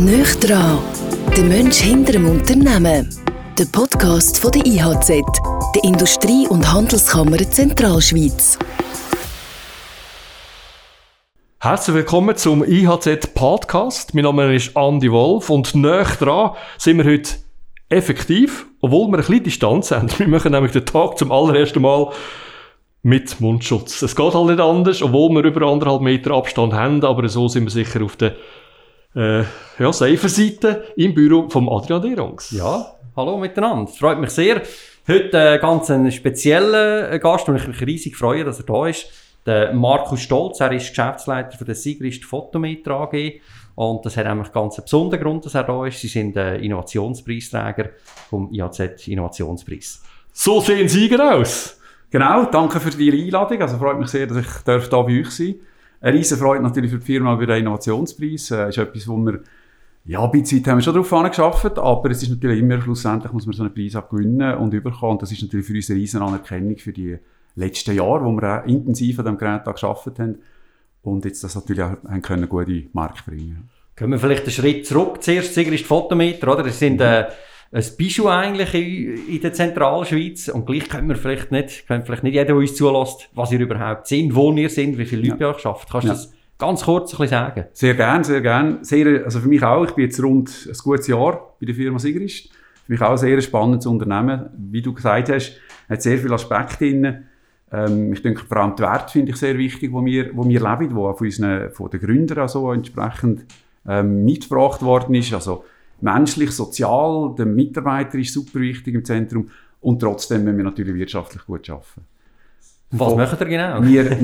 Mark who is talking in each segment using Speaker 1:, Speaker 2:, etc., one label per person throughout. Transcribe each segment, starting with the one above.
Speaker 1: Nöch dran, der Mensch hinter dem Unternehmen. Der Podcast von der IHZ, der Industrie- und Handelskammer Zentralschweiz.
Speaker 2: Herzlich willkommen zum IHZ Podcast. Mein Name ist Andy Wolf und nöch dran sind wir heute effektiv, obwohl wir ein bisschen Distanz haben. Wir machen nämlich den Tag zum allerersten Mal mit Mundschutz. Es geht halt nicht anders, obwohl wir über anderthalb Meter Abstand haben, aber so sind wir sicher auf der äh, ja, Seite im Büro von Adrian Derungs.
Speaker 3: Ja, hallo miteinander. Freut mich sehr. Heute äh, ganz einen speziellen äh, Gast und ich mich riesig freue, dass er da ist. Der Markus Stolz, er ist Geschäftsleiter für den Sigrist Photometer AG. Und das hat eigentlich ganz einen besonderen Grund, dass er da ist. Sie sind äh, Innovationspreisträger vom IAZ Innovationspreis.
Speaker 2: So sehen Sieger aus.
Speaker 4: Genau, danke für die Einladung. Also freut mich sehr, dass ich hier bei euch sein darf. Eine riesen Freude natürlich für die Firma über den Innovationspreis. Das äh, ist etwas, wo wir, ja, bei Zeit haben wir schon darauf angeschafft, aber es ist natürlich immer, schlussendlich muss man so einen Preis auch gewinnen und überkommen. Und das ist natürlich für uns eine riesen Anerkennung für die letzten Jahre, wo wir auch intensiv an diesem Gerät geschafft haben und jetzt das natürlich auch haben können, gute Markt bringen.
Speaker 3: Können wir vielleicht einen Schritt zurück? Zuerst Sieger ist Fotometer, oder? Das sind, äh, ein Bijou eigentlich in, in der Zentralschweiz. Und gleich können wir vielleicht nicht, können vielleicht nicht jeder, der uns zulässt, was ihr überhaupt sind, wo ihr sind, wie viele Leute ja. ihr schafft. Kannst du ja. das ganz kurz ein bisschen sagen?
Speaker 4: Sehr gern, sehr gern. Sehr, also für mich auch. Ich bin jetzt rund ein gutes Jahr bei der Firma Sigrist. Für mich auch ein sehr spannendes Unternehmen. Wie du gesagt hast, hat sehr viele Aspekte drin. Ähm, ich denke, vor allem die Werte finde ich sehr wichtig, wo wir, wo wir leben, wo von unseren, von den Gründern also entsprechend ähm, mitgebracht worden ist. Also, menschlich, sozial, der Mitarbeiter ist super wichtig im Zentrum und trotzdem müssen wir natürlich wirtschaftlich gut arbeiten.
Speaker 3: Was macht ihr genau?
Speaker 4: Wir,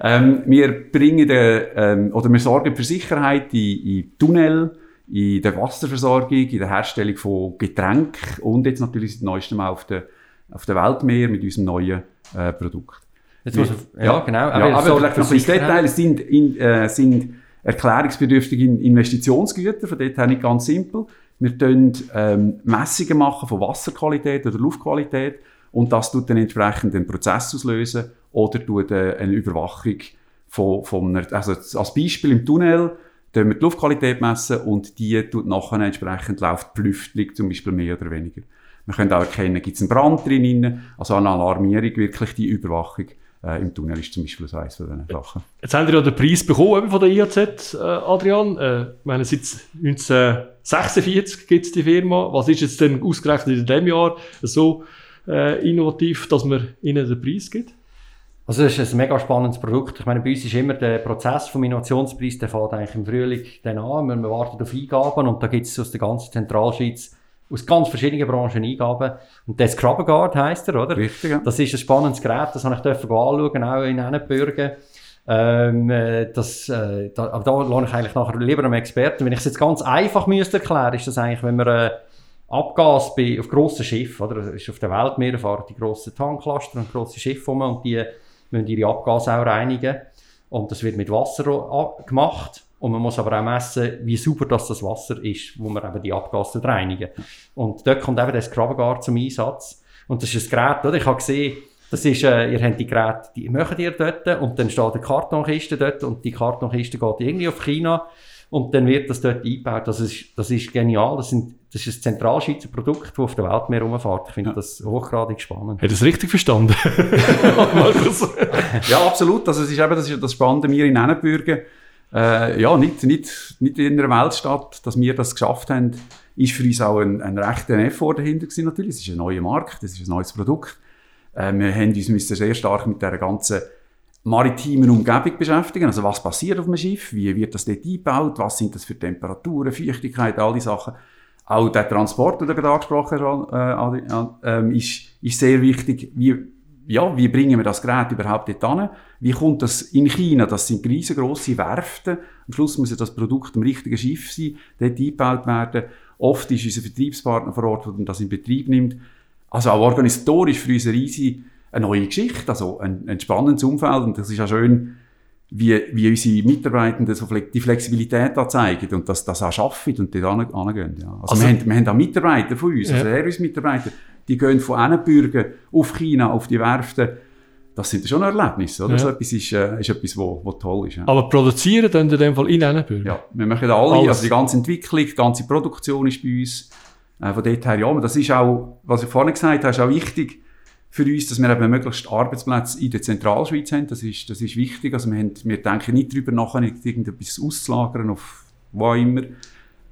Speaker 4: ähm, wir bringen den, ähm, oder wir sorgen für Sicherheit in, in Tunnel, in der Wasserversorgung, in der Herstellung von Getränken und jetzt natürlich das neueste Mal auf der, auf der Weltmeer mit unserem neuen äh, Produkt.
Speaker 3: Jetzt muss ja, ja, genau.
Speaker 4: Aber, ja, aber vielleicht noch ein Detail. Es sind, in, äh, sind erklärungsbedürftige Investitionsgüter, von dort her nicht ganz simpel. Wir tun ähm, Messungen machen von Wasserqualität oder Luftqualität und das tut dann entsprechend einen Prozess auslösen oder tut äh, eine Überwachung von, von einer, also als Beispiel im Tunnel tun wir die Luftqualität messen und die tut nachher entsprechend läuft die Lüftung zum Beispiel mehr oder weniger. Wir können auch erkennen, gibt es einen Brand drin, also eine Alarmierung, wirklich die Überwachung äh, Im Tunnel ist zum Beispiel so eines von diesen Sachen.
Speaker 2: Jetzt haben wir ja den Preis bekommen von der IAZ, äh, Adrian. Äh, ich meine, seit 1946 gibt es die Firma. Was ist jetzt denn ausgerechnet in diesem Jahr so äh, innovativ, dass man ihnen den Preis gibt?
Speaker 3: Also das ist ein mega spannendes Produkt. Ich meine, bei uns ist immer der Prozess vom Innovationspreis, der fährt eigentlich im Frühling dann an. Wir warten auf Eingaben und da gibt es aus der ganzen Zentralschweiz aus ganz verschiedenen Branchen Eingaben. Und der Scrubber Guard heisst er, oder?
Speaker 4: Richtig, ja.
Speaker 3: Das ist ein spannendes Gerät, das habe ich dürfen anschauen, auch in Annenbürgen. Ähm, äh, das, äh, da, aber da lohne ich eigentlich nachher lieber einem Experten. Wenn ich es jetzt ganz einfach müsste erklären, ist das eigentlich, wenn man äh, Abgas bei, auf grossen Schiffen, oder? Das ist auf der Weltmeer fahren die grossen Tanklaster und grosse Schiffe um und die müssen ihre Abgase auch reinigen. Und das wird mit Wasser gemacht. Und man muss aber auch messen, wie sauber das, das Wasser ist, wo man eben die Abgase reinigen. Und dort kommt eben der Scrubbergar zum Einsatz. Und das ist ein Gerät, oder? Ich habe gesehen, das ist, äh, ihr habt die Geräte, die machen ihr dort und dann steht eine Kartonkiste dort und die Kartonkiste geht irgendwie auf China und dann wird das dort eingebaut. Das ist, das ist genial. Das, sind, das ist ein Zentralschweizer Produkt, das auf der Welt mehr rumfährt. Ich finde ja. das hochgradig spannend.
Speaker 2: Hat das richtig verstanden?
Speaker 4: ja, absolut. Also, es ist eben das, ist das Spannende. Wir in Ennenbürgen äh, ja, nicht, nicht, nicht in einer Weltstadt, dass wir das geschafft haben, ist für uns auch ein, ein rechter Effort dahinter gewesen, natürlich. Es ist ein neuer Markt, es ist ein neues Produkt. Äh, wir haben uns müssen sehr stark mit der ganzen maritimen Umgebung beschäftigen. Also was passiert auf dem Schiff? Wie wird das dort eingebaut? Was sind das für Temperaturen, Feuchtigkeit, all die Sachen. Auch der Transport, den du gerade angesprochen hast, äh, äh, ist, ist sehr wichtig. Wie, ja, wie bringen wir das Gerät überhaupt dort hin? Wie kommt das in China? Das sind riesengroße Werften. Am Schluss muss ja das Produkt am richtigen Schiff sein, dort eingebaut werden. Oft ist unser Vertriebspartner vor Ort, der das in Betrieb nimmt. Also auch organisatorisch für uns eine riesige, eine neue Geschichte, also ein, ein spannendes Umfeld. Und das ist ja schön, wie, wie unsere Mitarbeitenden so die Flexibilität da zeigen und das, das auch schaffen und dort angehen. Ja. Also, also wir, haben, wir haben auch Mitarbeiter von uns, ja. also Service-Mitarbeiter, die gehen von Annenbürgen auf China, auf die Werften, das sind schon Erlebnisse, oder?
Speaker 2: Ja.
Speaker 4: So etwas ist, äh, ist etwas, wo, wo toll ist. Ja.
Speaker 2: Aber produzieren dann in dem Fall in Ennenbürger?
Speaker 4: Ja, wir machen alle,
Speaker 2: Alles.
Speaker 4: also die ganze Entwicklung, die ganze Produktion ist bei uns. Äh, von dort her, ja, aber das ist auch, was ich vorhin gesagt habe, ist auch wichtig für uns, dass wir eben möglichst Arbeitsplätze in der Zentralschweiz haben. Das ist, das ist wichtig. Also wir, haben, wir denken nicht darüber nach, irgendetwas auszulagern auf wo immer.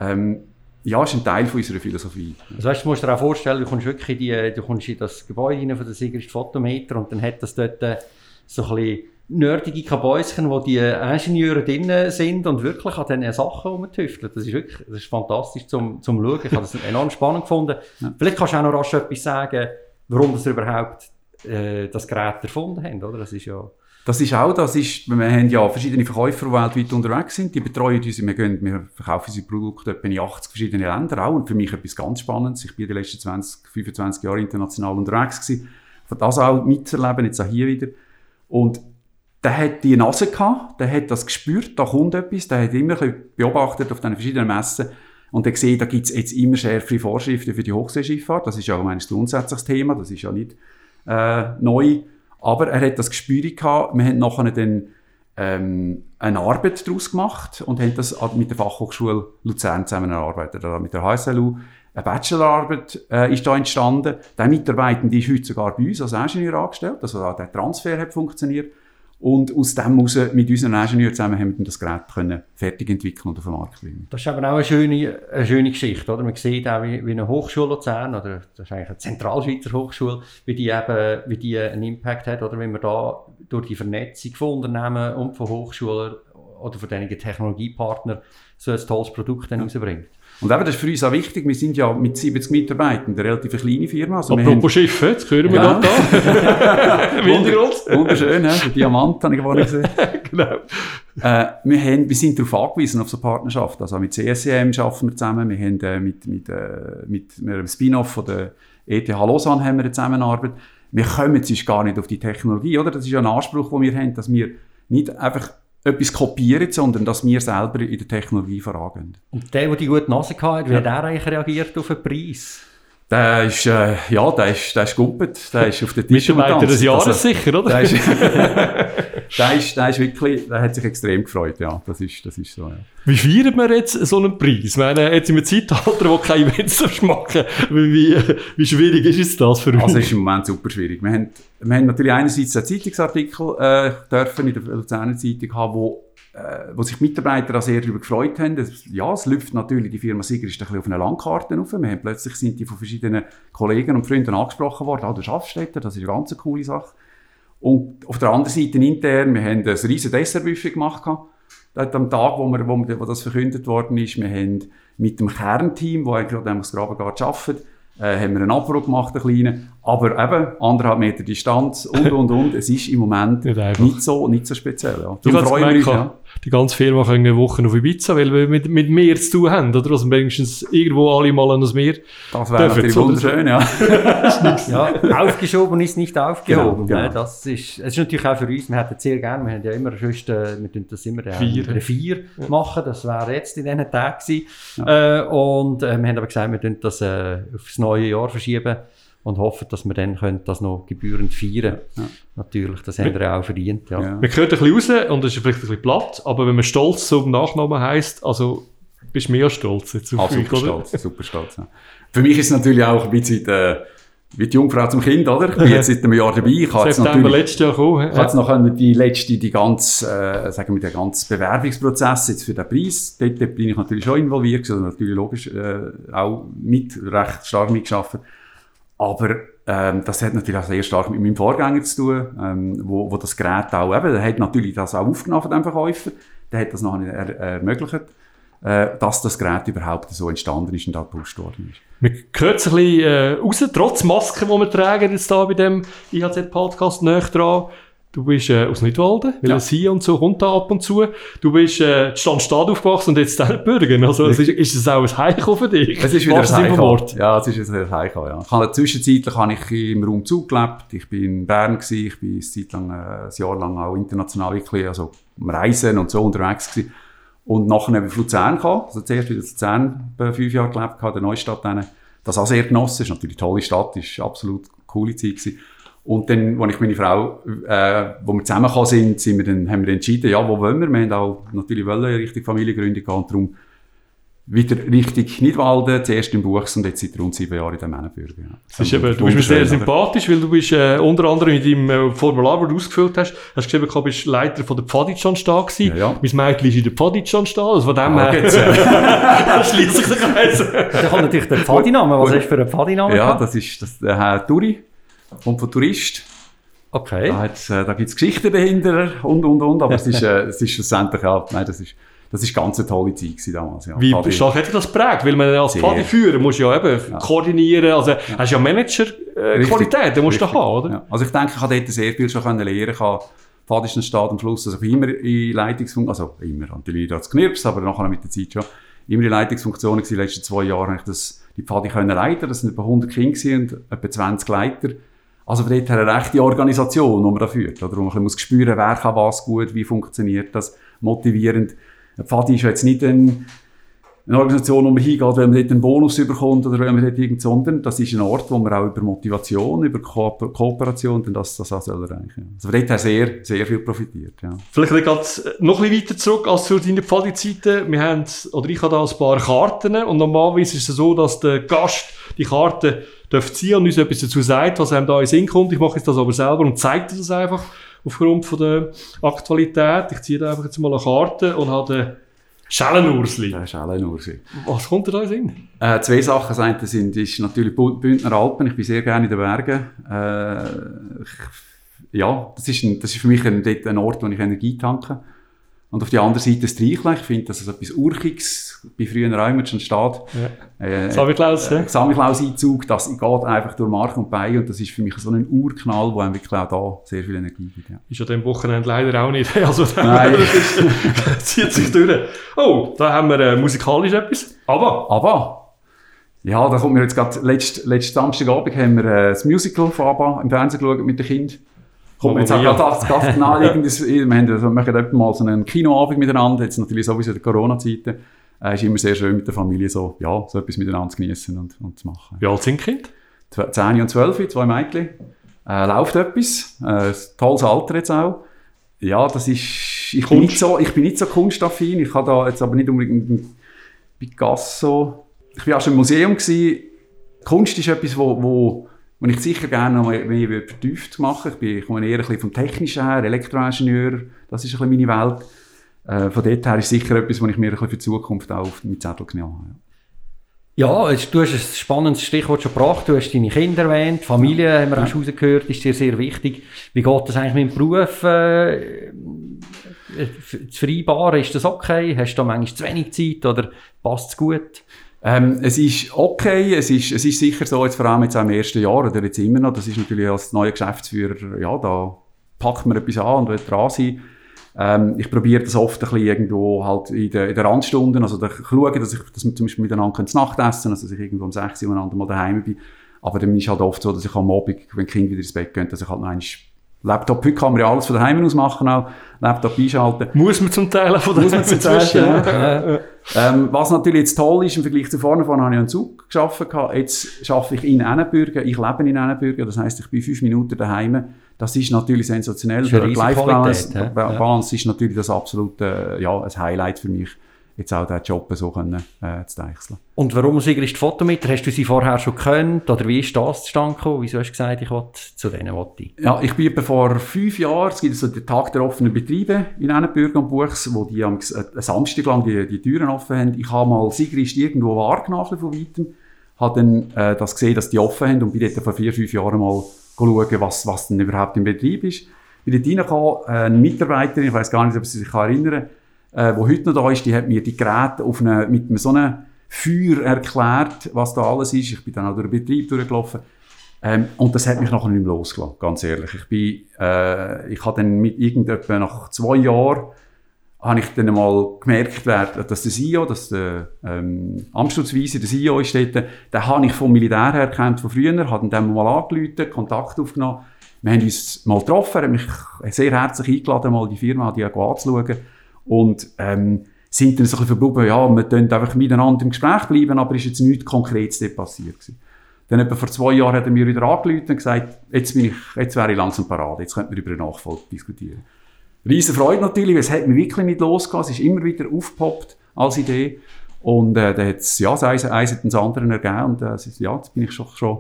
Speaker 4: Ähm, ja, ist ein Teil von unserer Philosophie.
Speaker 3: Also weißt, du musst dir auch vorstellen, du kommst wirklich in, die, du kommst in das Gebäude rein von der Sigrist Fotometer und dann hat das dort äh, so ein bisschen nerdige Kabäuschen, wo die Ingenieure drin sind und wirklich an diesen Sachen rumtüfteln. Das ist wirklich das ist fantastisch zum, zum Schauen. Ich habe das enorm spannend gefunden.
Speaker 4: Ja.
Speaker 3: Vielleicht kannst du auch noch rasch etwas sagen, warum das überhaupt äh, das Gerät erfunden haben, oder? Das ist ja...
Speaker 4: Das ist auch, das ist, wir haben ja verschiedene Verkäufer, die weltweit unterwegs sind, die betreuen uns, wir, gehen, wir verkaufen unsere Produkte in 80 verschiedene Länder auch und für mich etwas ganz Spannendes. Ich bin die letzten 20, 25 Jahre international unterwegs gewesen, von das auch mitzuerleben, jetzt auch hier wieder. Und der hat die Nase gehabt, der hat das gespürt, da kommt etwas, der hat immer beobachtet auf den verschiedenen Messen und der gesehen, da gibt es jetzt immer schärfere Vorschriften für die Hochseeschifffahrt. Das ist ja auch ein grundsätzliches Thema, das ist ja nicht äh, neu. Aber er hat das Gespür gehabt. Wir haben nachher dann ähm, eine Arbeit daraus gemacht und haben das mit der Fachhochschule Luzern zusammen erarbeitet. Also mit der HSLU. Eine Bachelorarbeit äh, ist da entstanden. Der Mitarbeitende ist heute sogar bei uns als Ingenieur angestellt. Also auch der Transfer hat funktioniert. Und aus dem heraus, mit unseren Ingenieuren zusammen, haben wir das Gerät können fertig entwickeln und auf den Markt bringen.
Speaker 3: Das ist eben auch eine schöne, eine schöne Geschichte, oder? Man sieht auch, wie, wie eine Hochschule Luzern, oder das ist eigentlich eine Zentralschweizer Hochschule, wie die eben, wie die einen Impact hat, oder? Wenn man da durch die Vernetzung von Unternehmen und von Hochschulen oder von diesen Technologiepartnern so ein tolles Produkt dann rausbringt.
Speaker 4: Und eben, das ist für uns auch wichtig. Wir sind ja mit 70 Mitarbeitern eine relativ kleine Firma. Also
Speaker 2: Apropos Schiffe, jetzt hören wir
Speaker 4: Ja.
Speaker 2: gerade da.
Speaker 4: Haben, wunderschön, ja, der Diamant habe ich vorhin gesehen.
Speaker 2: genau.
Speaker 4: Äh, wir, haben, wir sind darauf angewiesen, auf so Partnerschaft. Also mit CSCM arbeiten wir zusammen. Wir haben äh, mit, mit, äh, mit einem Spin-off von der ETH Lausanne haben wir eine Zusammenarbeit. Wir kommen sonst gar nicht auf die Technologie, oder? Das ist ja ein Anspruch, den wir haben, dass wir nicht einfach etwas kopieren, sondern dass wir selber in der Technologie vorangehen.
Speaker 3: Und der, der die gute Nase hatte, wie hat er eigentlich reagiert auf den Preis?
Speaker 4: Der ist, äh, ja, der ist, der ist gumpet, der ist auf der Tisch
Speaker 2: Mitarbeiter des. Jahres
Speaker 4: Also,
Speaker 2: sicher, oder?
Speaker 4: Der ist, der ist, der ist wirklich, der hat sich extrem gefreut, ja. Das ist, das ist so, ja.
Speaker 2: Wie feiert man jetzt so einen Preis? Ich meine, jetzt im Zeitalter, wo kein Events machen wie, wie, wie schwierig ist jetzt das für uns?
Speaker 4: Also, es ist im Moment super schwierig. Wir haben, wir haben natürlich einerseits einen Zeitungsartikel, äh, dürfen in der Luzerner Zeitung haben, wo, äh, wo sich Mitarbeiter auch sehr darüber gefreut haben. Das, ja, es läuft natürlich, die Firma Sieger ist ein bisschen auf einer Landkarte rauf. Wir haben plötzlich sind die von verschiedenen Kollegen und Freunden angesprochen worden, ah, du schaffst dort, das ist eine ganz coole Sache. Und auf der anderen Seite intern, wir haben ein riesen Dessertbuffet gemacht. Dort am Tag, wo, wir, wo, wir, wo das verkündet worden ist, wir haben mit dem Kernteam, das eigentlich an dem Grabengarten arbeitet, äh, haben wir einen Abbruch gemacht, einen kleinen. Aber eben, anderthalb Meter Distanz und, und, und. Es ist im Moment
Speaker 2: Nicht
Speaker 4: so, nicht so speziell. Ja.
Speaker 2: Ich
Speaker 4: Darum
Speaker 2: habe
Speaker 4: freuen wir
Speaker 2: gemerkt,
Speaker 4: uns, ja.
Speaker 2: die ganze Firma kann eine Woche auf Ibiza, weil wir mit, mit Meer zu tun haben, oder? Also wenigstens irgendwo alle mal an das Meer.
Speaker 4: Das wäre natürlich
Speaker 2: so-
Speaker 4: wunderschön, ja.
Speaker 3: Ja, aufgeschoben ist nicht aufgehoben.
Speaker 4: Genau,
Speaker 3: ne?
Speaker 4: genau.
Speaker 3: Das, ist, es ist natürlich auch für uns, wir hätten sehr gerne, wir haben ja immer sonst, äh, wir tun das immer äh,
Speaker 2: Vier.
Speaker 3: Vier machen, das wäre jetzt in diesen Tagen gewesen. Äh, und äh, wir haben aber gesagt, wir tun das äh, aufs neue Jahr verschieben und hoffen, dass wir dann können das noch gebührend feiern
Speaker 4: Ja.
Speaker 3: Natürlich, das haben wir auch verdient. Ja.
Speaker 4: Ja.
Speaker 2: Man hört ein bisschen raus und das ist vielleicht ein bisschen platt, aber wenn man stolz zum Nachnamen heisst, also bist du mehr stolz jetzt
Speaker 4: Ah,
Speaker 2: auf mich,
Speaker 4: super
Speaker 2: oder?
Speaker 4: stolz, super stolz. Ja. Für mich ist es natürlich auch ein bisschen äh, wie die Jungfrau zum Kind, oder? Ich bin jetzt seit einem Jahr dabei. Ich habe jetzt
Speaker 2: September
Speaker 4: natürlich
Speaker 2: letztes Jahr gekommen.
Speaker 4: Ich habe jetzt noch die letzte, die ganze, äh, sagen wir, der ganze Bewerbungsprozess jetzt für den Preis, dort, dort bin ich natürlich schon involviert, also natürlich logisch äh, auch mit, recht stark mitgeschafft. Aber ähm, das hat natürlich auch sehr stark mit meinem Vorgänger zu tun, ähm, wo, wo das Gerät auch eben, der hat natürlich das auch aufgenommen von dem Verkäufer, der hat das nachher er, ermöglicht, äh, dass das Gerät überhaupt so entstanden ist und auch gepusht worden ist.
Speaker 2: Man hört es ein bisschen äh, raus, trotz Masken, die wir tragen jetzt da bei dem IHZ-Podcast näher dran. Du bist äh, aus Nidwalden, weil
Speaker 4: Ja.
Speaker 2: hier und so kommt da ab und zu. Du bist äh, Standstadt aufgewachsen und jetzt in Bürgen. Also es ist, ist es auch ein Heiko für dich?
Speaker 4: Es ist wieder ein
Speaker 2: Sinne vom
Speaker 4: Heiko. Ja, es ist ein Heiko, ja. Ich habe, zwischenzeitlich habe ich im Raum zugelebt. Ich bin in Bern gewesen. Ich bin eine Zeit lang, äh, ein Jahr lang auch international wirklich, also am Reisen und so unterwegs gewesen. Und nachher habe ich Luzern gekommen. Also zuerst in Luzern fünf Jahre gelebt, in der Neustadt. Dann. Das auch sehr genossen. Ist natürlich eine tolle Stadt, ist absolut eine coole Zeit gewesen. Und dann, als ich meine Frau, äh, wo wir zusammengekommen sind, sind wir dann, haben wir entschieden, ja, wo wollen wir? Wir haben auch natürlich wollen, Richtung Familiengründung gehen, darum wieder richtig Nidwalden, zuerst im Buchs und jetzt seit rund sieben Jahren in dem Männenbürger. Ja.
Speaker 2: Das ist eben, du bist mir sehr sympathisch, weil du bist äh, unter anderem in deinem äh, Formular, das du ausgefüllt hast, hast geschrieben, du bist Leiter von der Pfaditschan Stall gewesen.
Speaker 4: Ja, ja.
Speaker 2: Mein Mädchen ist in der Pfaditschan Stall, also von dem
Speaker 4: Ah,
Speaker 2: her
Speaker 4: geht's, äh,
Speaker 2: schließt sich der Kreis.
Speaker 3: Da kommt natürlich der Pfadinamen. Was hast du für einen Pfadinamen?
Speaker 4: ja,
Speaker 3: gehabt?
Speaker 4: das ist das, der Herr Kommt von Tourist.
Speaker 3: Okay.
Speaker 4: Da, hat's, äh, da gibt's Geschichten dahinter und, und, und, aber es ist, äh, es ist schlussendlich auch, nein, das ist, das ist ganz eine tolle Zeit damals. Ja.
Speaker 2: Wie
Speaker 4: Pfadi-
Speaker 2: stark hat das geprägt? Weil man als. Pfadiführer muss ja eben koordinieren, also hast ja Manager-Qualität,
Speaker 4: Richtig,
Speaker 2: den musst du haben, oder?
Speaker 4: Ja. Also ich denke, ich habe dort sehr viel schon können lernen. Ich habe Fadischen Staat am Schluss, also immer in Leitungsfunktion, also immer, natürlich da geknirpst, aber nachher mit der Zeit schon, immer in Leitungsfunktionen gewesen. Die letzten zwei Jahre habe ich das, die Pfadi können leiten. Das sind etwa 100 Kinder und etwa 20 Leiter. Also von dort her eine rechte Organisation, die man da führt. Oder wo man muss spüren, wer kann was gut, wie funktioniert das, motivierend. Ein Pfadi ist jetzt nicht ein, eine Organisation, wo man hingeht, weil man dort einen Bonus überkommt oder weil man dort irgend, sondern das ist ein Ort, wo man auch über Motivation, über Ko Kooperation und das, das auch soll erreichen. Also von dort her sehr, sehr viel profitiert, ja.
Speaker 2: Vielleicht geht noch ein bisschen weiter zurück als zu deinen Pfadi-Zeiten. Wir haben, oder ich habe da ein paar Karten und normalerweise ist es so, dass der Gast die Karte darf ziehen und uns etwas dazu sagt, was einem da in Sinn kommt. Ich mache jetzt das aber selber und zeige das einfach aufgrund von der Aktualität. Ich ziehe da einfach jetzt mal eine Karte und habe Schellenursli.
Speaker 4: Nur so.
Speaker 2: Was kommt dir da in Sinn?
Speaker 4: Äh, zwei Sachen. Das eine sind, ist natürlich Bündner Alpen. Ich bin sehr gerne in den Bergen. Äh, ich, ja, das ist, ein, das ist für mich ein, dort ein Ort, wo ich Energie tanke. Und auf der anderen Seite das Treichle. Ich finde, das ist etwas Urchiges. Bei frühen Räumen schon steht. Äh,
Speaker 2: Samichlaus,
Speaker 4: äh,
Speaker 2: hä?
Speaker 4: Samichlaus-Einzug, das geht einfach durch Mark und Bein und das ist für mich so ein Urknall, wo einem wirklich auch da sehr viel Energie gibt. Ja.
Speaker 2: Ist ja dem Wochenende leider auch nicht. Also,
Speaker 4: Nein.
Speaker 2: das ist, zieht sich durch. Oh, da haben wir äh, musikalisch etwas. Aber,
Speaker 4: Aber, ja, da kommt mir jetzt gerade, letzten letzten Samstagabend haben wir äh, das Musical von ABBA im Fernsehen geschaut mit den Kindern. Kommt jetzt auch gerade ganz genau irgendwas, wir haben, wir machen etwa mal so einen Kinoabend miteinander, jetzt natürlich sowieso in der Corona-Zeiten. Äh, ist immer sehr schön mit der Familie so, ja, so etwas miteinander zu genießen und, und zu machen.
Speaker 2: wie alt sind Kinder?
Speaker 4: 10 und 12, zwei Mädchen. Äh, läuft etwas. Äh, ein tolles Alter jetzt auch. Ja, das ist, ich bin nicht so, ich bin nicht so kunstaffin. Ich habe da jetzt aber nicht unbedingt einen Picasso. Ich war auch schon im Museum gewesen. Kunst ist etwas, wo, wo, wo ich sicher gerne noch mehr, vertieft machen. Ich, bin, ich komme eher ein bisschen vom Technischen her, Elektroingenieur. Das ist ein bisschen meine Welt. Äh, von dort her ist sicher etwas, wo ich mir ein bisschen für die Zukunft auch auf den Zettel genommen habe.
Speaker 3: Ja, jetzt, du hast ein spannendes Stichwort schon gebracht. Du hast deine Kinder erwähnt. Familie, haben wir auch schon rausgehört, ist dir sehr wichtig. Wie geht das eigentlich mit dem Beruf äh, zu vereinbaren? Ist das okay? Hast du da manchmal zu wenig Zeit oder passt es gut?
Speaker 4: Ähm, es ist okay, es ist, es ist sicher so, jetzt vor allem jetzt auch im ersten Jahr oder jetzt immer noch, das ist natürlich als neuer Geschäftsführer, ja, da packt man etwas an und will dran sein. Ähm, ich probiere das oft ein bisschen irgendwo halt in der, in der Randstunden, also da schaue, dass ich, dass wir zum Beispiel miteinander können, also dass ich irgendwo um 6 Uhr miteinander mal daheim bin. Aber dann ist halt oft so, dass ich am Abend, wenn die Kinder wieder ins Bett gehen, dass ich halt noch einmal Laptop, heute kann man ja alles von daheim aus machen, auch Laptop einschalten.
Speaker 2: Muss man zum Teil auch von der
Speaker 4: Muss man zum Teil,
Speaker 2: inzwischen,
Speaker 4: ja.
Speaker 2: ja.
Speaker 4: Ähm, was natürlich jetzt toll ist im Vergleich zu vorne, vorne habe ich einen Zug geschafft. gehabt. Jetzt arbeite ich in Ennenbürgen. Ich lebe in Ennenbürgen. Das heisst, ich bin fünf Minuten daheim. Das ist natürlich sensationell. Für
Speaker 3: riesige
Speaker 4: Life-Balance
Speaker 3: ja.
Speaker 4: Balance ist natürlich das absolute, ja, ein Highlight für mich, jetzt auch diesen Job so können, äh, zu wechseln.
Speaker 3: Und warum die Fotometer? Hast du sie vorher schon gekannt? Oder wie ist das zustande gekommen? Wieso hast du gesagt, ich will zu denen ich?
Speaker 4: Ja, ich bin vor fünf Jahren, es gibt so den Tag der offenen Betriebe in am Buchs, wo die am äh, Samstag lang die, die Türen offen haben. Ich habe mal Sigrist irgendwo wahrgenommen von weitem, habe dann äh, das gesehen, dass die offen haben und bin dort vor vier, fünf Jahren mal schauen, was, was denn überhaupt im Betrieb ist. Bin dort reingekommen, äh, eine Mitarbeiterin, ich weiß gar nicht, ob sie sich erinnern kann, äh, die heute noch da ist, die hat mir die Geräte auf eine, mit so einem Feuer erklärt, was da alles ist. Ich bin dann auch durch den Betrieb durchgelaufen. Ähm, und das hat mich nachher nicht mehr losgelassen, ganz ehrlich. Ich bin, äh, ich habe dann mit irgendetwa nach zwei Jahren, habe ich dann mal gemerkt, dass der CEO, dass der ähm, Amtsschutzweise, der CEO ist dort, den habe ich vom Militär her kennt, von früher, habe ihn dann mal angerufen, Kontakt aufgenommen. Wir haben uns mal getroffen, er hat mich sehr herzlich eingeladen, mal die Firma die anzuschauen. Und ähm, sind dann so ein bisschen verblieben, ja, wir können einfach miteinander im Gespräch bleiben, aber ist jetzt nichts Konkretes dort passiert gewesen. Dann etwa vor zwei Jahren hat er mir wieder angerufen und gesagt, jetzt, bin ich, jetzt wäre ich langsam parat, jetzt könnten wir über eine Nachfolge diskutieren. Riesen Freude natürlich, weil es hat mir wirklich nicht losgegangen, es ist immer wieder aufgepoppt als Idee. Und äh, dann hat es ja, das eins, eins hat das andere ergeben und äh, ja, jetzt bin ich schon, schon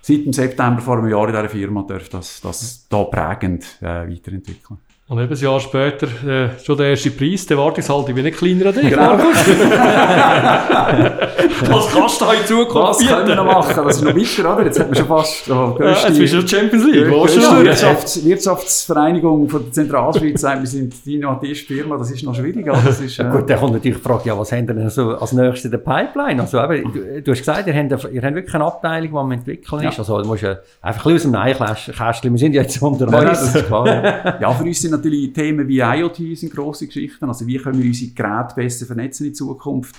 Speaker 4: seit dem September vor einem Jahr in dieser Firma darf das, das da prägend äh, weiterentwickeln.
Speaker 2: Und eben ein Jahr später äh, schon der erste Preis, der Erwartungshaltung wie nicht kleiner an dich,
Speaker 4: Genau.
Speaker 2: Was kannst du da in Zukunft
Speaker 4: Was
Speaker 2: bieten?
Speaker 4: können wir noch machen? Das ist noch weiter, oder? Jetzt hat man schon fast oh,
Speaker 2: Ja, jetzt bist du in der Champions League. Wo schon durch?
Speaker 4: Wirtschafts Wirtschaftsvereinigung von der Zentralschweiz sagt, wir sind die innovativste Firma, das ist noch schwierig. oder? Das ist, äh,
Speaker 3: gut, dann kommt natürlich die Frage, ja, was haben ihr denn so als nächstes in der Pipeline? Also, eben, du, du hast gesagt, ihr habt, ihr habt wirklich eine Abteilung, die am entwickeln ist.
Speaker 4: Ja.
Speaker 3: Also, du musst ja einfach ein bisschen aus dem Neinkästchen, wir sind ja jetzt unter uns.
Speaker 4: ja, für uns sind natürlich Themen wie IoT sind grosse Geschichten. Also wie können wir unsere Geräte besser vernetzen in Zukunft?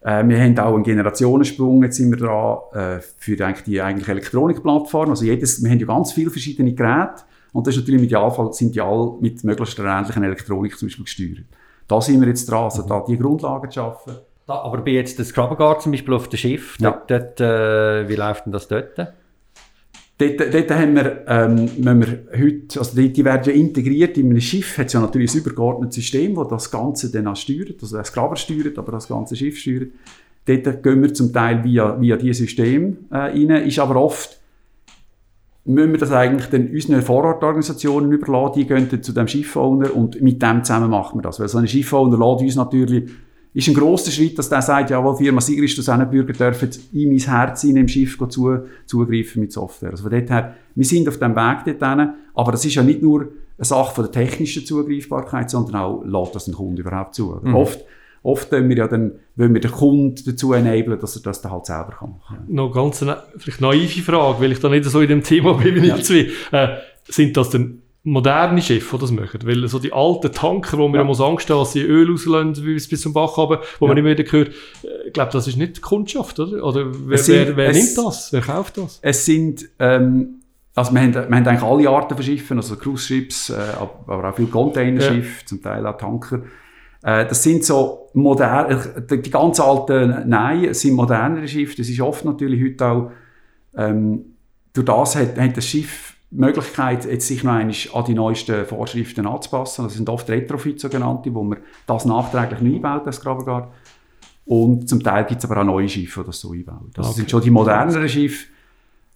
Speaker 4: Äh, wir haben auch einen Generationensprung, jetzt sind wir dran, äh, für eigentlich die eigentliche Elektronikplattform. Also jedes, wir haben ja ganz viele verschiedene Geräte und das ist natürlich im Idealfall, sind die alle mit möglichst ähnlichen Elektronik zum Beispiel gesteuert. Da sind wir jetzt dran, also da die Grundlagen zu schaffen.
Speaker 3: Da, aber bei jetzt der Scrubberguard zum Beispiel auf dem Schiff,
Speaker 4: Ja.
Speaker 3: dort, dort, äh, wie läuft denn das dort?
Speaker 4: Dort, dort haben wir, ähm, wir heute, also die, die werden ja integriert in einem Schiff, hat es ja natürlich ein übergeordnetes System, das das Ganze dann auch steuert, also das Graber steuert, aber das ganze Schiff steuert. Dort gehen wir zum Teil via, via dieses System äh, rein, ist aber oft, müssen wir das eigentlich dann unseren Vorortorganisationen überlassen, die gehen dann zu dem Schiffowner und mit dem zusammen machen wir das. Weil so ein Schiffowner lässt uns natürlich, ist ein grosser Schritt, dass der sagt, jawohl, Firma Sigris, du Bürger dürfen in mein Herz in im Schiff zu, zugreifen mit Software. Also von dort her, wir sind auf dem Weg dorthin, aber das ist ja nicht nur eine Sache von der technischen Zugreifbarkeit, sondern auch, lässt das ein Kunde überhaupt zu.
Speaker 2: Mhm.
Speaker 4: Oft, oft wollen wir ja dann, wollen wir den Kunden dazu enablen, dass er das dann halt selber kann machen.
Speaker 2: Noch ganz eine vielleicht naive Frage, weil ich da nicht so in dem Thema bin wie ich wie. Äh, sind das denn moderne Schiffe, die das machen? Weil so die alten Tanker, wo man ja. muss Angst haben, dass sie Öl rauslösen bis bis zum Bach haben, wo man
Speaker 4: Ja.
Speaker 2: immer wieder hört, äh, ich glaube, das ist nicht die Kundschaft, oder? Oder wer,
Speaker 4: Es sind-
Speaker 2: wer, wer
Speaker 4: es-
Speaker 2: nimmt das? Wer kauft das?
Speaker 4: Es sind, ähm, also wir haben, wir haben eigentlich alle Arten von Schiffen, also Cruise Ships, äh, ab- aber auch viele Containerschiffe, zum Teil auch Tanker. Äh, das sind so moderne, die, die ganz alten, nein, es sind modernere Schiffe. Das ist oft natürlich heute auch, ähm, durch das hat, hat das Schiff die Möglichkeit, jetzt sich noch einmal an die neuesten Vorschriften anzupassen. Das sind oft Retrofit sogenannte, wo man das nachträglich neu baut, das Grabergard. Und zum Teil gibt es aber auch neue Schiffe, die das so einbauen. Das
Speaker 2: Okay.
Speaker 4: sind schon die moderneren Schiffe.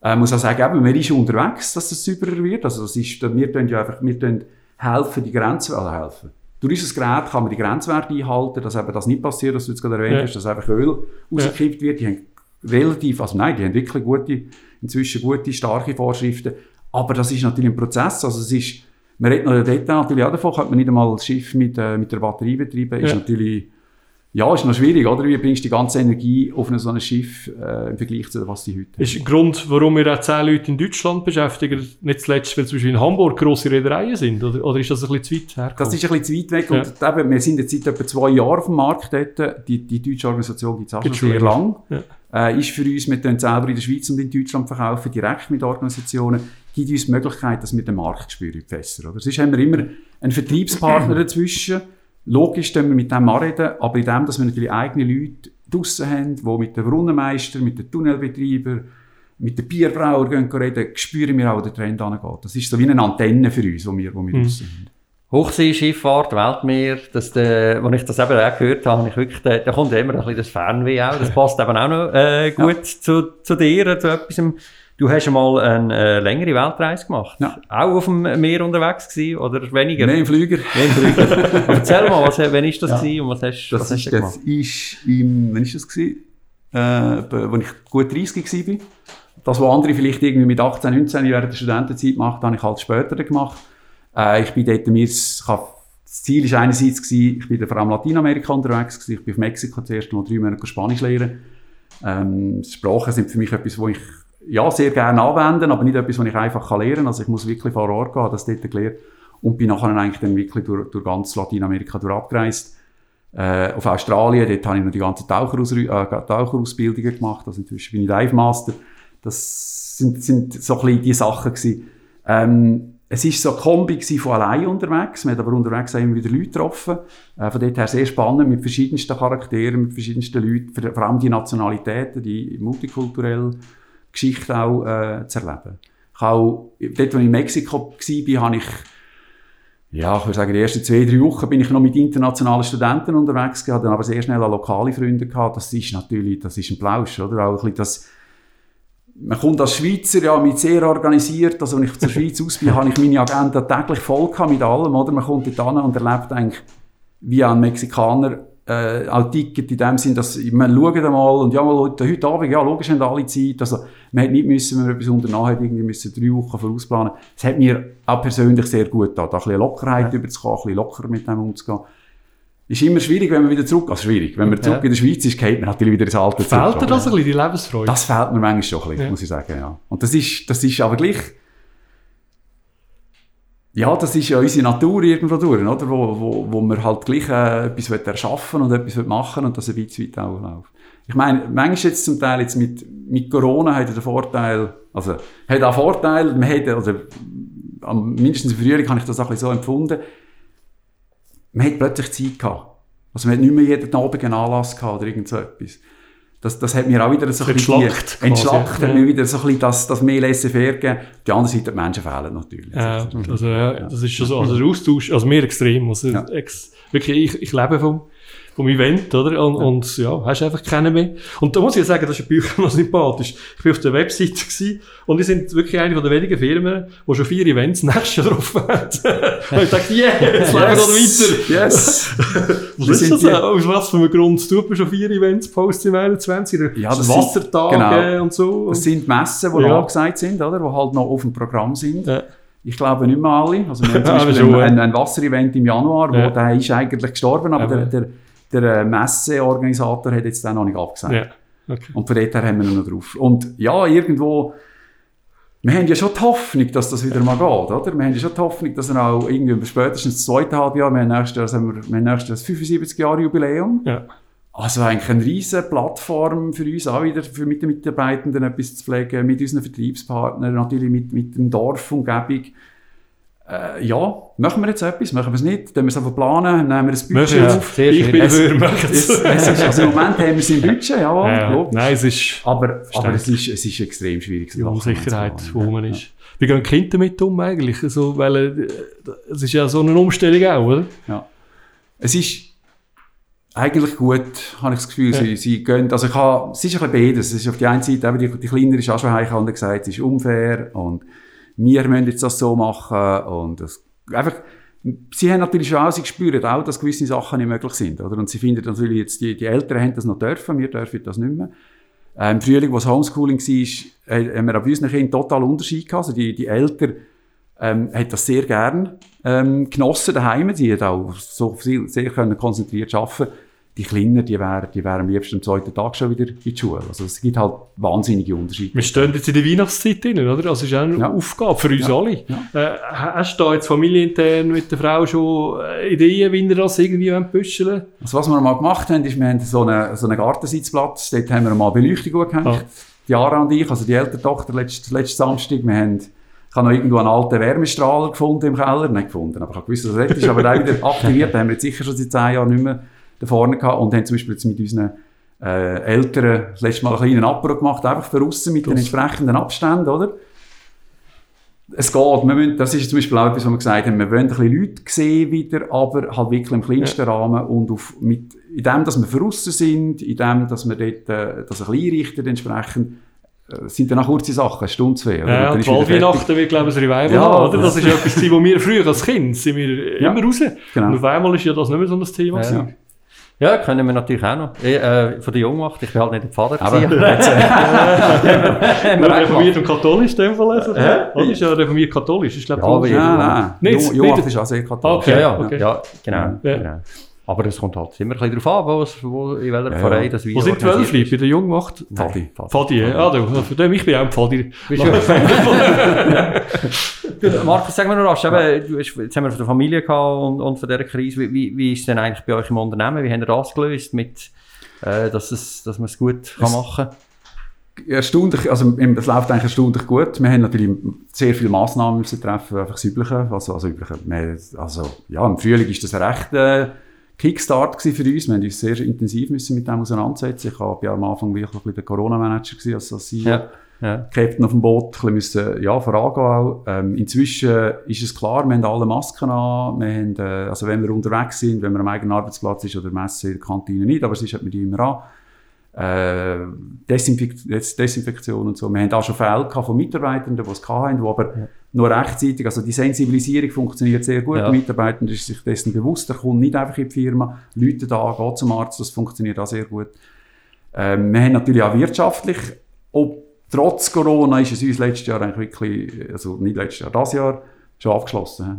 Speaker 4: Äh, muss auch sagen, eben, man ist unterwegs, dass es sauberer wird. Also das ist, wir tun ja einfach, wir tun helfen, die Grenzen, also helfen. Durch unser Gerät kann man die Grenzwerte einhalten, dass eben das nicht passiert, was du jetzt gerade erwähnt
Speaker 2: Ja.
Speaker 4: hast, dass einfach Öl rausgekippt wird. Die haben relativ, also nein, die haben wirklich gute, inzwischen gute, starke Vorschriften. Aber das ist natürlich ein Prozess. Also es ist, man redet noch dort natürlich auch davon, könnte man nicht einmal das Schiff mit, äh, mit der Batterie betreiben, ist
Speaker 2: Ja.
Speaker 4: natürlich, ja, ist noch schwierig, oder? Wie bringst du die ganze Energie auf ein so ein Schiff äh, im Vergleich zu dem, was die heute haben?
Speaker 2: ist ein Grund, warum wir auch zehn Leute in Deutschland beschäftigen, nicht zuletzt, weil zum Beispiel in Hamburg grosse Reedereien sind, oder, oder ist das ein bisschen zu weit hergekommen?
Speaker 4: Das ist ein bisschen zu weit weg. Und eben, wir sind jetzt seit etwa zwei Jahren auf dem Markt dort. Die, die deutsche Organisation gibt es auch schon sehr lang.
Speaker 2: Ja.
Speaker 4: Äh, ist für uns, wir tun selber in der Schweiz und in Deutschland verkaufen, direkt mit Organisationen, gibt uns die Möglichkeit, dass wir den Markt spüren besser. Oder? Sonst haben wir immer einen Vertriebspartner dazwischen. Logisch können wir mit dem anreden, aber in dem, dass wir natürlich eigene Leute draussen haben, die mit den Brunnenmeister, mit den Tunnelbetreibern, mit den Bierbrauern gehen reden, spüren wir auch, wo der Trend angeht. Das ist so wie eine Antenne für uns, die wir, wo wir
Speaker 2: Mhm.
Speaker 4: draussen haben.
Speaker 3: Hochseeschifffahrt, Weltmeer, das, der, als ich das eben auch gehört habe, habe ich wirklich, da, da kommt immer ein bisschen das Fernweh auch. Das passt eben auch noch äh, gut zu, zu dir, zu etwas. Du hast einmal eine äh, längere Weltreise gemacht.
Speaker 4: Ja.
Speaker 3: Auch auf dem Meer unterwegs gewesen, oder weniger?
Speaker 4: Nein, im Flüger.
Speaker 3: Mehr im. Aber Erzähl mal, was, wann ist das
Speaker 4: Ja.
Speaker 3: gewesen und was hast,
Speaker 4: Das
Speaker 3: was hast
Speaker 4: ist,
Speaker 3: du
Speaker 4: das
Speaker 3: gemacht?
Speaker 4: ist im, wann ist das gewesen? Äh, als ich gut 30 war. Das, was andere vielleicht irgendwie mit 18, 19 während der Studentenzeit gemacht habe, habe ich halt später gemacht. Äh, ich bin dort, mir, das Ziel war einerseits, gewesen, ich bin vor allem Lateinamerika unterwegs, gewesen. ich bin auf Mexiko zuerst mal drei Monate Spanisch lernen. Ähm, Sprachen sind für mich etwas, wo ich ja, sehr gerne anwende, aber nicht etwas, was ich einfach kann lernen kann. Also ich muss wirklich vor Ort gehen, das dort gelernt und bin nachher eigentlich dann wirklich durch, durch ganz Lateinamerika durch abgereist. Äh, auf Australien, dort habe ich noch die ganzen Taucheraus äh, Taucherausbildungen gemacht, also inzwischen bin ich Dive Master. Das sind, sind so ein bisschen die Sachen gewesen. Ähm, es ist so eine Kombi von allein unterwegs, man hat aber unterwegs auch immer wieder Leute getroffen. Äh, von dort her sehr spannend, mit verschiedensten Charakteren, mit verschiedensten Leuten, vor allem die Nationalitäten, die multikulturell Geschichte auch äh, zu erleben. Ich auch, dort, wo ich in Mexiko war, habe ich ja, ich würde sagen, die ersten zwei, drei Wochen bin ich noch mit internationalen Studenten unterwegs gewesen, dann aber sehr schnell lokale Freunde gehabt. Das ist natürlich, das ist ein Plausch, oder? Auch ein bisschen das, man kommt als Schweizer ja mit sehr organisiert, also wenn ich zur Schweiz aus bin, habe ich meine Agenda täglich voll gehabt mit allem, oder? Man kommt dort an und erlebt eigentlich wie ein Mexikaner äh, auch Ticket in dem Sinn, dass man schaut einmal und ja, mal heute, heute Abend, ja, logisch haben alle Zeit, also man hat nicht müssen, wenn man etwas unternommen hat, irgendwie müssen drei Wochen vorausplanen. Es hat mir auch persönlich sehr gut getan, da ein bisschen Lockerheit ja. überzukommen, ein bisschen lockerer mit dem umzugehen. Ist immer schwierig, wenn man wieder zurück, also schwierig, wenn man zurück ja. in der Schweiz ist, geht man natürlich wieder ins Alte.
Speaker 2: Fehlt dir das ein bisschen, die Lebensfreude?
Speaker 4: Das fehlt mir manchmal schon ein bisschen, ja. muss ich sagen, ja. Und das ist, das ist aber gleich, ja, das ist ja unsere Natur irgendwo durch, oder? Wo, wo, wo wir halt gleich äh, etwas erschaffen und etwas machen und das ein bisschen weit auch läuft. Ich meine, manchmal jetzt zum Teil jetzt mit, mit Corona hat er den Vorteil, also, hat auch Vorteil, man hat, also, am, mindestens im Frühling habe ich das auch ein bisschen so empfunden, man hat plötzlich Zeit gehabt. Also man hat nicht mehr jeden Abend einen Anlass gehabt oder irgend so etwas das, das hat mir auch wieder so ein bisschen entschlackt, entschlackt hat mir wieder so ein bisschen das, das mehr laissez-faire gegeben. Die andere Seite, die Menschen fehlen natürlich.
Speaker 2: Ja, also, ja, das ist schon so, also der Austausch, also mir extrem, also ja. ex, wirklich, ich, ich lebe vom, vom Event, oder? Und, ja. und ja, hast einfach keinen mehr. Und da muss ich sagen, das ist ein Bücher noch sympathisch. Ich bin auf der Webseite gewesen, und wir sind wirklich eine von der wenigen Firmen, die schon vier Events nächstes Jahr drauf haben. und ich dachte, yeah, jetzt yes. leben wir weiter. Yes. was ist das? Die, aus was für einem Grund tut man schon vier Events post im 21?
Speaker 4: Ja, das Wassertage genau. und so. Das sind Messen, die ja. angesagt sind, oder? Die halt noch auf dem Programm sind. Ja. Ich glaube nicht mehr alle. Also wir haben zum Beispiel ein, ein Wasserevent im Januar, ja. wo der ist eigentlich gestorben, aber der, der der äh, Messeorganisator hat jetzt den noch nicht abgesagt. Ja. Okay. Und von dort her haben wir noch drauf. Und ja, irgendwo, wir haben ja schon die Hoffnung, dass das wieder mal geht, oder? Wir haben ja schon die Hoffnung, dass er auch irgendwie spätestens das zweite Halbjahr, wir haben nächstes Jahr, wir, wir haben nächstes Jahr das 75 Jahre Jubiläum. Ja. Also eigentlich eine riesige Plattform für uns auch wieder, für mit den Mitarbeitenden etwas zu pflegen, mit unseren Vertriebspartnern, natürlich mit, mit dem Dorfumgebung äh, ja, machen wir jetzt etwas, machen wir es nicht, dann wir es einfach planen, nehmen wir ein Budget
Speaker 2: ja, auf. Sehr ich bin
Speaker 4: es. es, es ist, also Im Moment haben wir es im Budget, ja,
Speaker 2: ja Nein, es ist...
Speaker 4: Aber, aber es, ist, es ist extrem schwierig.
Speaker 2: Die Unsicherheit, wo man ist. Ja. Wie gehen Kinder damit um eigentlich? Also, weil äh, es ist ja so eine Umstellung auch, oder?
Speaker 4: Ja. Es ist eigentlich gut, habe ich das Gefühl, ja. sie, sie gehen, also ich habe, es ist ein bisschen beides. Es ist auf die einen Seite, eben die, die Kleinere ist auch schon heimgekommen und gesagt, es ist unfair und wir müssen jetzt das so machen und das, einfach, sie haben natürlich schon auch, sie spüren auch, dass gewisse Sachen nicht möglich sind, oder? Und sie finden natürlich jetzt, die, die Eltern haben das noch dürfen, wir dürfen das nicht mehr. Äh, Im Frühling, wo es Homeschooling war, haben wir bei unseren Kindern total Unterschied gehabt. Also die, die Eltern ähm, haben das sehr gern ähm, genossen daheim. Sie haben auch so viel, sehr können konzentriert arbeiten die Kleinen, die wären, die wären am liebsten am zweiten Tag schon wieder in die Schule. Also es gibt halt wahnsinnige Unterschiede.
Speaker 2: Wir stehen jetzt in der Weihnachtszeit drin, oder? Das ist auch eine ja. Aufgabe für uns ja. alle. Ja. Äh, hast du da jetzt familienintern mit der Frau schon äh, Ideen, wie wir das irgendwie büscheln
Speaker 4: Also was wir mal gemacht haben, ist, wir haben so einen, so einen Gartensitzplatz, dort haben wir mal Beleuchtung gehängt. Ah. Jara und ich, also die ältere Tochter, letzten letzten Samstag, wir haben ich habe noch irgendwo einen alten Wärmestrahler gefunden im Keller. Nicht gefunden, aber ich habe gewusst, dass er ist. Aber den wieder aktiviert. Den haben wir jetzt sicher schon seit zehn Jahren nicht mehr da vorne gehabt und haben zum Beispiel jetzt mit unseren äh, Eltern das letzte Mal einen kleinen Apero gemacht, einfach für aussen mit den entsprechenden Abständen, oder? Es geht, müssen, das ist zum Beispiel auch etwas, was wir gesagt haben, wir wollen ein bisschen Leute sehen wieder, aber halt wirklich im kleinsten ja. Rahmen und auf, mit, in dem, dass wir für aussen sind, in dem, dass wir dort, äh, das ein bisschen einrichten entsprechend, äh, sind dann auch kurze Sachen, eine Stunde, zwei.
Speaker 2: Oder? Ja, und Weihnachten wird, glaube ich, ein Revival ja, haben, oder? Das ist etwas, wo wir früher als Kind sind wir ja. immer raus. Genau. Und auf einmal ist ja das nicht mehr so ein Thema
Speaker 3: ja, ja. Ja, können wir natürlich auch noch. Ich, äh, von der Jungmacht, ich bin halt nicht der Vater
Speaker 2: Aber
Speaker 3: gewesen.
Speaker 2: Jetzt, äh, reformiert und katholisch, in dem Fall lesen. Äh? Oder ist ja reformiert katholisch? Ich glaube,
Speaker 4: ja, aber ja, nein, nein. Jungmacht ist auch sehr katholisch.
Speaker 3: Okay, ja, okay. ja, genau. Ja. genau. Aber es kommt halt immer ein bisschen darauf an, wo, wo, in welcher ja, Verein das
Speaker 2: wie Wo sind die Wölfli? Bei der Jungmacht?
Speaker 3: Fadi.
Speaker 2: Fadi, ja. Ah, du, für den, ich bin auch ein Fadi.
Speaker 3: Markus, sag mir noch rasch, eben, jetzt haben wir von der Familie gehabt und, und von dieser Krise. Wie, wie, wie ist es denn eigentlich bei euch im Unternehmen? Wie habt ihr das gelöst, mit, äh, dass, es, dass man es gut kann machen kann?
Speaker 4: erstaunlich, also es läuft eigentlich erstaunlich gut. Wir haben natürlich sehr viele Massnahmen müssen treffen, einfach das Übliche. Also, also, übliche. also ja, im Frühling ist das recht äh, Kickstart für uns. Wir haben uns sehr intensiv müssen mit dem auseinandersetzen. Ich war ja am Anfang wirklich ein bisschen der Corona-Manager als, als CEO. Ja.
Speaker 3: Ja.
Speaker 4: Captain auf dem Boot ein bisschen müssen, ja, vorangehen auch. Ähm, inzwischen ist es klar, wir haben alle Masken an, wir haben, äh, also wenn wir unterwegs sind, wenn man am eigenen Arbeitsplatz ist oder Messe in der Kantine nicht, aber sonst hat man die immer an. Äh, Desinfekt Desinfektion und so. Wir haben auch schon Fälle von Mitarbeitern, die es hatten, die aber
Speaker 3: Ja.
Speaker 4: Nur rechtzeitig, also die Sensibilisierung funktioniert sehr gut.
Speaker 3: Ja.
Speaker 4: Der Mitarbeiter ist sich dessen bewusst, er kommt nicht einfach in die Firma, Leute da, geht zum Arzt, das funktioniert auch sehr gut. Ähm, wir haben natürlich auch wirtschaftlich, ob trotz Corona ist es uns letztes Jahr eigentlich wirklich, also nicht letztes Jahr, das Jahr, schon abgeschlossen.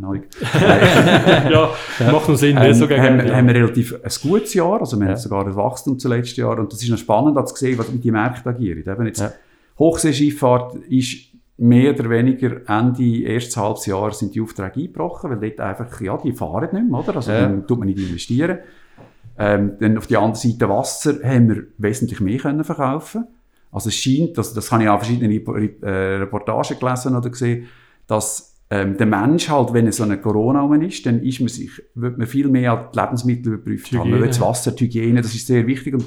Speaker 2: ja, macht noch Sinn,
Speaker 4: Ähm,
Speaker 2: so gegen
Speaker 4: haben,
Speaker 2: ja.
Speaker 4: haben wir relativ ein gutes Jahr, also wir
Speaker 3: Ja.
Speaker 4: haben sogar ein Wachstum zum letzten Jahr und das ist noch spannend zu sehen, was mit die Märkte agieren. Eben jetzt,
Speaker 3: Ja.
Speaker 4: Hochseeschifffahrt ist mehr oder weniger Ende erstes halbes Jahr sind die Aufträge eingebrochen, weil dort einfach, ja, die fahren nicht mehr, oder? Also
Speaker 3: Ja.
Speaker 4: dann tut man nicht investieren. Ähm, dann auf die andere Seite Wasser haben wir wesentlich mehr können verkaufen. Also es scheint, das, das habe ich auch verschiedene äh, Reportagen gelesen oder gesehen, dass ähm, der Mensch halt, wenn er so eine Corona rum ist, dann ist man sich, wird man viel mehr an die Lebensmittel überprüft
Speaker 2: Die
Speaker 4: haben.
Speaker 2: Hygiene.
Speaker 4: das Wasser, die Hygiene, das ist sehr wichtig. Und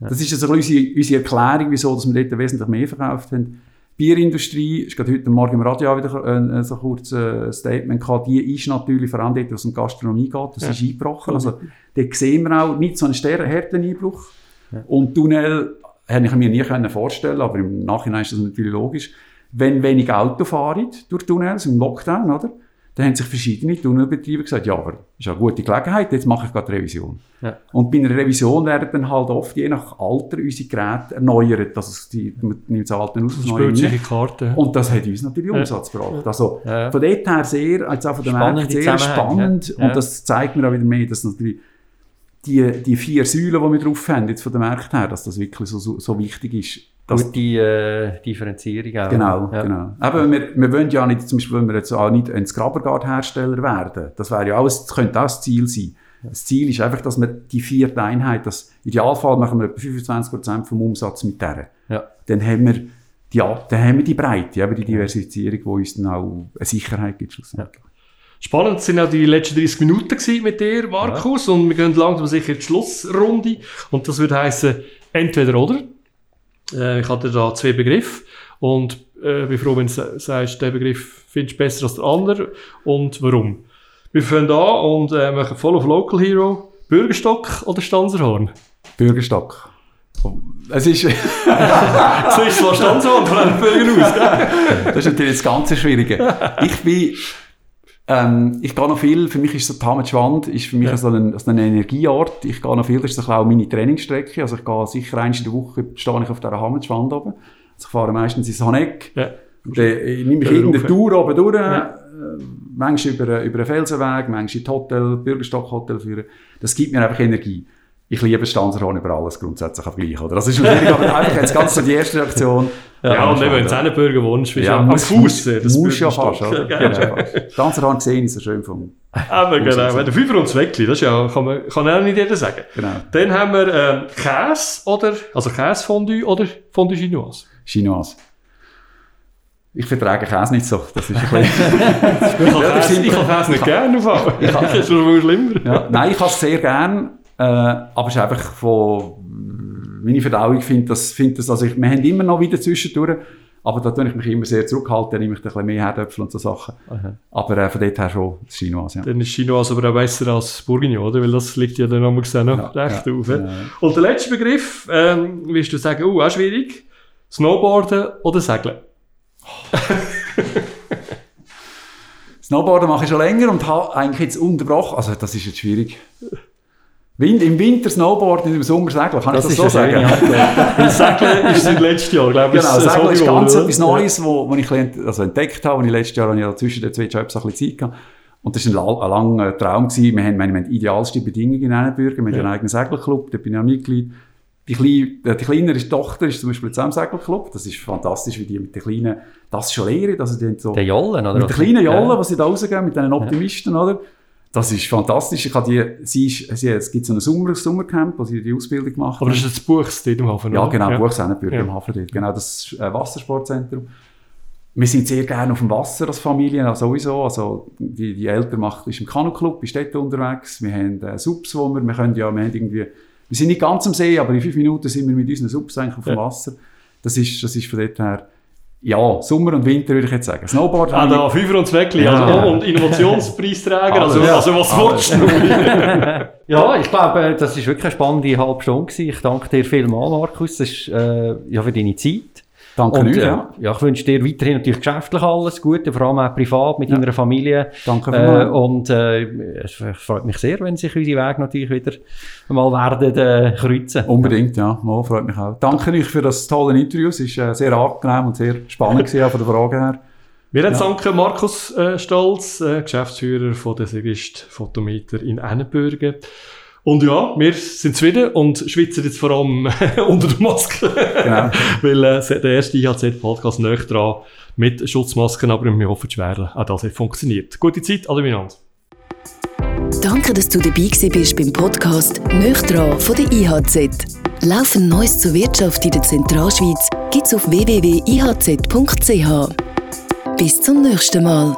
Speaker 4: das ist also unsere, unsere Erklärung, wieso dass wir dort wesentlich mehr verkauft haben. Bierindustrie, ist gerade heute Morgen im Radio auch wieder äh, so kurz äh, ein Statement gehabt, die ist natürlich, vor allem dort, wo es um Gastronomie geht, das
Speaker 2: Ja.
Speaker 4: ist eingebrochen. Also dort sehen wir auch nicht so einen harten Einbruch.
Speaker 3: Ja.
Speaker 4: Und Tunnel hätte ich mir nie können vorstellen aber im Nachhinein ist das natürlich logisch. Wenn wenig Auto fahren durch Tunnels im Lockdown, oder? Dann haben sich verschiedene Tunnelbetriebe gesagt, ja, aber ist ja eine gute Gelegenheit, jetzt mache ich gerade Revision.
Speaker 3: Ja.
Speaker 4: Und bei einer Revision werden dann halt oft je nach Alter unsere Geräte erneuert. Also die, man nimmt das Alte aus, das Neue
Speaker 2: Karte.
Speaker 4: Und das hat uns natürlich
Speaker 2: Ja.
Speaker 4: Umsatz gebracht. Also
Speaker 3: Ja,
Speaker 4: von dort her sehr, als auch von der Märkte sehr spannend. Und das zeigt mir auch wieder mehr, dass natürlich die, die vier Säulen, die wir drauf haben, jetzt von der Märkte her, dass das wirklich so, so, so wichtig ist. Dass,
Speaker 3: Gute äh, Differenzierung auch.
Speaker 4: Genau,
Speaker 3: ja.
Speaker 4: genau. Aber wir, wir wollen ja nicht, zum Beispiel, wenn wir jetzt auch nicht ein Skrabergard-Hersteller werden, das wäre ja auch, das könnte auch das Ziel sein. Das Ziel ist einfach, dass wir die vierte Einheit, das Idealfall machen wir etwa 25% vom Umsatz mit der.
Speaker 3: Ja.
Speaker 4: Dann haben wir die, dann haben wir die Breite, eben die Diversifizierung, die uns dann auch eine Sicherheit gibt. schlussendlich.
Speaker 2: Spannend sind auch die letzten 30 Minuten mit dir, Markus. Und wir gehen langsam sicher in die Schlussrunde. Und das würde heißen entweder oder. Äh, ich hatte da zwei Begriffe. Und äh, bin froh, wenn du sa- sagst, der Begriff findest du besser als der andere. Und warum. Wir fangen an und äh, machen voll auf Local Hero. Bürgerstock oder Stanzerhorn?
Speaker 4: Bürgerstock. Es ist,
Speaker 2: So ist zwar Stanzerhorn von einem Bürger aus.
Speaker 4: das ist natürlich das ganze Schwierige. Ich bin, ähm, ich gehe noch viel, für mich ist so die Schwand ist für mich
Speaker 2: Ja.
Speaker 4: so, ein, so ein Energieort. Ich gehe noch viel, das ist so auch meine Trainingsstrecke. Also ich gehe sicher einmal in der Woche, stehe ich auf dieser Hammelschwand oben. Also ich fahre meistens ins Haneck.
Speaker 2: Ja.
Speaker 4: Dann äh, nehme ich irgendeine. Tour oben durch,
Speaker 2: Ja.
Speaker 4: äh, manchmal über, über einen Felsenweg, manchmal in Hotel, Bürgerstock-Hotel führen. Das gibt mir einfach Energie. Ich liebe Stanzerhorn über alles grundsätzlich auch gleich, oder? Das ist natürlich aber einfach jetzt ganz so die erste Reaktion.
Speaker 2: Ja, und
Speaker 4: schon,
Speaker 2: eben,
Speaker 4: ja.
Speaker 2: einen Bürger wohnst, bist
Speaker 4: Ja,
Speaker 2: ja, am
Speaker 4: muss,
Speaker 2: Fuß. das
Speaker 4: muss ja fast, oder?
Speaker 2: Ja,
Speaker 4: Genau.
Speaker 2: genau.
Speaker 4: fast. Stanzerhorn gesehen ist schön vom,
Speaker 2: Aber genau, wenn der Fünfer und das Weckli, das ja, kann, man, kann auch nicht jeder sagen.
Speaker 4: genau,
Speaker 2: Dann haben wir ähm, Käse oder, also Käsefondue oder Fondue Chinoise.
Speaker 4: Chinoise. Ich vertrage Käse nicht so, das ist ein bisschen...
Speaker 2: Ich kann Käse, nicht gerne auf Ich Das ist schon schlimmer.
Speaker 4: Ja, nein, ich habe es sehr gern, äh, aber es ist einfach von meine Verdauung findet das, findet das, also ich, wir haben immer noch wieder zwischendurch, aber da tue ich mich immer sehr zurückhalten, nehme ich ein bisschen mehr Herdöpfel und so Sachen.
Speaker 3: Aha.
Speaker 4: Aber äh, von dort her schon Chinoise, ja.
Speaker 2: Dann ist Chinoise aber auch besser als Bourguignon, oder? Weil das liegt ja dann nochmal gesehen noch
Speaker 4: Ja,
Speaker 2: recht
Speaker 4: ja,
Speaker 2: auf. Ja. Und der letzte Begriff, ähm, wirst du sagen, oh, auch schwierig. Snowboarden oder Segeln?
Speaker 4: Snowboarden mache ich schon länger und habe eigentlich jetzt unterbrochen, also das ist jetzt schwierig. Im Winter Snowboarden, im Sommer segeln, kann ich das so sagen?
Speaker 2: Weil Segeln ist seit letztem Jahr, glaube ich,
Speaker 4: Genau,
Speaker 2: ein
Speaker 4: Segeln ist ganz etwas? Neues, wo, wo ich also entdeckt habe, und ich letztes Jahr habe ich ja zwischen den zwei Jobs ein bisschen Zeit gehabt. Und das war ein, ein langer Traum. Gewesen. Wir haben, meine, wir haben idealste Bedingungen in Ennenbürger. Wir haben
Speaker 2: Ja.
Speaker 4: einen eigenen Segelclub, da bin ich auch Mitglied. Die, kleine, die kleinere Tochter ist zum Beispiel jetzt auch im Segelclub. Das ist fantastisch, wie die mit den kleinen, das schon lehren. Also die so,
Speaker 3: Der Jollen, oder?
Speaker 4: mit den kleinen Jollen,
Speaker 3: Ja.
Speaker 4: die sie da rausgehen, mit diesen Optimisten, oder? Das ist fantastisch. Ich habe die, sie ist, sie, es gibt so ein Sommer, Sommercamp, wo sie die Ausbildung gemacht
Speaker 2: Aber das ist das Buchs dort im Hafen,
Speaker 4: ja,
Speaker 2: oder?
Speaker 4: genau, ja. Buchsennenbürger
Speaker 2: Ja.
Speaker 4: im Hafen dort. Genau, das äh, Wassersportzentrum. Wir sind sehr gerne auf dem Wasser als Familie, also sowieso. Also, die, die Eltern machen, ist im Kanuclub, ist dort unterwegs. Wir haben äh, Subs, wo wir, wir können ja, wir haben irgendwie, wir sind nicht ganz am See, aber in fünf Minuten sind wir mit unseren Subs eigentlich auf dem
Speaker 2: Ja.
Speaker 4: Wasser. Das ist, das ist von dort her, Ja, Sommer und Winter würde ich jetzt sagen. Snowboard
Speaker 2: Ah, da Fünfer und Zweckli,
Speaker 4: Ja.
Speaker 2: also und Innovationspreisträger, also, also was willst du?
Speaker 3: Ja, ich glaube, das ist wirklich eine spannende halbe Stunde gewesen. Ich danke dir vielmals, Markus, das ist, äh, ja, für deine Zeit.
Speaker 4: Danke
Speaker 3: Und
Speaker 4: euch,
Speaker 3: äh,
Speaker 4: ja.
Speaker 3: ja, ich wünsche dir weiterhin natürlich geschäftlich alles Gute, vor allem auch privat mit deiner Familie.
Speaker 4: Danke
Speaker 3: Äh, und äh, es freut mich sehr, wenn sich unsere Wege natürlich wieder mal werden äh, kreuzen.
Speaker 4: Unbedingt, ja. Mal, freut mich auch. Danke euch für das tolle Interview. Es war äh, sehr angenehm und sehr spannend gewesen, auch von der Frage her.
Speaker 2: Wir ja. danken Markus äh, Stolz, äh, Geschäftsführer von der Segist Fotometer in Ennenbürgen. Und ja, wir sind zufrieden und schwitzen jetzt vor allem unter der Maske.
Speaker 4: Genau.
Speaker 2: Weil äh, der erste IHZ-Podcast näher dran mit Schutzmasken, aber wir hoffen schwer, auch das hat funktioniert. Gute Zeit, alle miteinander.
Speaker 1: Danke, dass du dabei bist beim Podcast «Nöch dran» von der IHZ. Laufend Neues zur Wirtschaft in der Zentralschweiz gibt's auf www.ihz.ch. Bis zum nächsten Mal.